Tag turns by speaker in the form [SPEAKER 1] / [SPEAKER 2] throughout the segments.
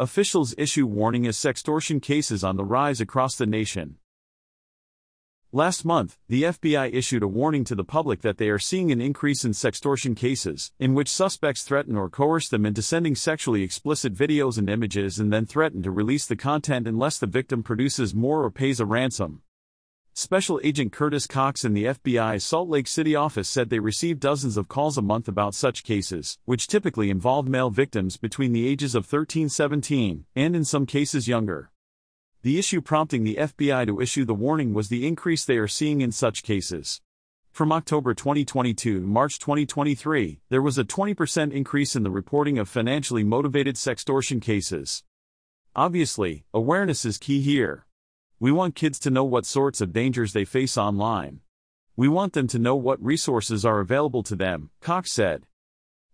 [SPEAKER 1] Officials issue warning as sextortion cases on the rise across the nation. Last month, the FBI issued a warning to the public that they are seeing an increase in sextortion cases, in which suspects threaten or coerce them into sending sexually explicit videos and images and then threaten to release the content unless the victim produces more or pays a ransom. Special Agent Curtis Cox in the FBI's Salt Lake City office said they receive dozens of calls a month about such cases, which typically involve male victims between the ages of 13 17, and in some cases younger. The issue prompting the FBI to issue the warning was the increase they are seeing in such cases. From October 2022 to March 2023, there was a 20% increase in the reporting of financially motivated sextortion cases. Obviously, awareness is key here. We want kids to know what sorts of dangers they face online. We want them to know what resources are available to them, Cox said.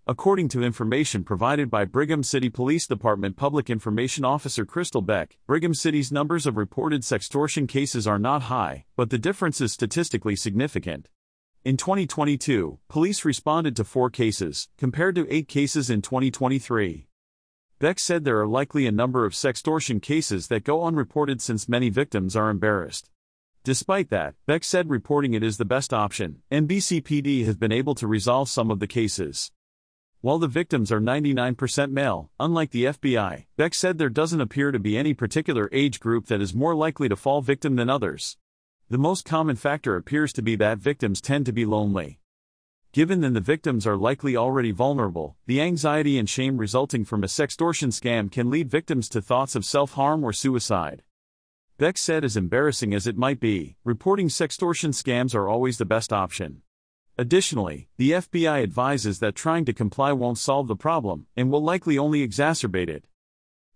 [SPEAKER 1] According to information provided by Brigham City Police Department Public Information Officer Crystal Beck, Brigham City's numbers of reported sextortion cases are not high, but the difference is statistically significant. In 2022, police responded to four cases, compared to eight cases in 2023. Beck said there are likely a number of sextortion cases that go unreported since many victims are embarrassed. Despite that, Beck said reporting it is the best option, and BCPD has been able to resolve some of the cases. While the victims are 99% male, unlike the FBI, Beck said there doesn't appear to be any particular age group that is more likely to fall victim than others. The most common factor appears to be that victims tend to be lonely. Given that the victims are likely already vulnerable, the anxiety and shame resulting from a sextortion scam can lead victims to thoughts of self harm or suicide. Beck said, as embarrassing as it might be, reporting sextortion scams are always the best option. Additionally, the FBI advises that trying to comply won't solve the problem and will likely only exacerbate it.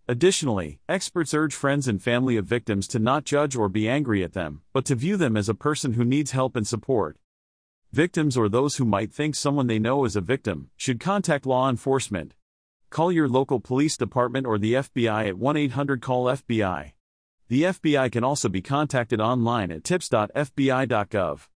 [SPEAKER 1] Additionally, experts urge friends and family of victims to not judge or be angry at them, but to view them as a person who needs help and support. Victims or those who might think someone they know is a victim should contact law enforcement. Call your local police department or the FBI at 1 800 CALL FBI. The FBI can also be contacted online at tips.fbi.gov.